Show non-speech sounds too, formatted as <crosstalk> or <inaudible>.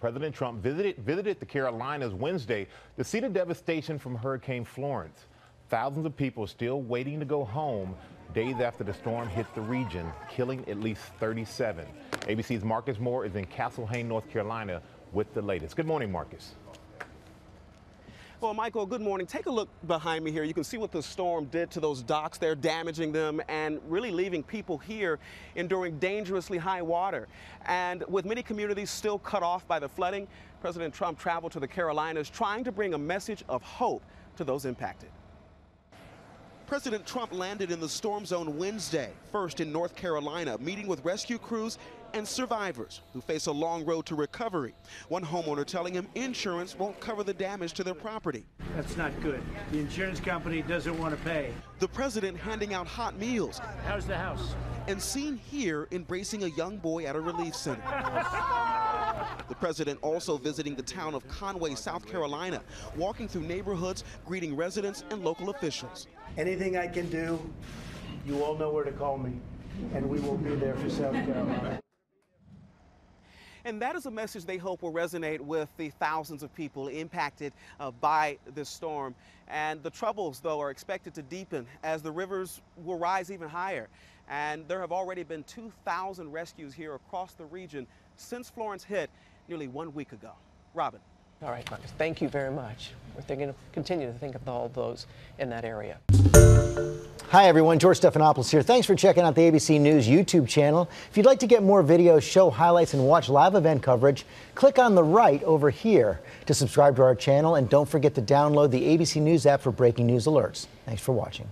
President Trump visited, visited the Carolinas Wednesday to see the devastation from Hurricane Florence. Thousands of people still waiting to go home days after the storm hit the region, killing at least 37. ABC's Marcus Moore is in Castle Hayne, North Carolina with the latest. Good morning, Marcus. Well, Michael, good morning. Take a look behind me here. You can see what the storm did to those docks there, damaging them and really leaving people here enduring dangerously high water. And with many communities still cut off by the flooding, President Trump traveled to the Carolinas trying to bring a message of hope to those impacted. President Trump landed in the storm zone Wednesday, first in North Carolina, meeting with rescue crews and survivors who face a long road to recovery. One homeowner telling him insurance won't cover the damage to their property. That's not good. The insurance company doesn't want to pay. The president handing out hot meals. How's the house? And seen here embracing a young boy at a relief center. <laughs> The president also visiting the town of Conway, South Carolina, walking through neighborhoods, greeting residents and local officials. Anything I can do, you all know where to call me, and we will be there for South Carolina. And that is a message they hope will resonate with the thousands of people impacted uh, by this storm. And the troubles, though, are expected to deepen as the rivers will rise even higher. And there have already been 2,000 rescues here across the region since Florence hit nearly one week ago. Robin. All right, Marcus, thank you very much. We're thinking, to continue to think of all those in that area. Hi, everyone. George Stephanopoulos here. Thanks for checking out the ABC News YouTube channel. If you'd like to get more videos, show highlights, and watch live event coverage, click on the right over here to subscribe to our channel. And don't forget to download the ABC News app for breaking news alerts. Thanks for watching.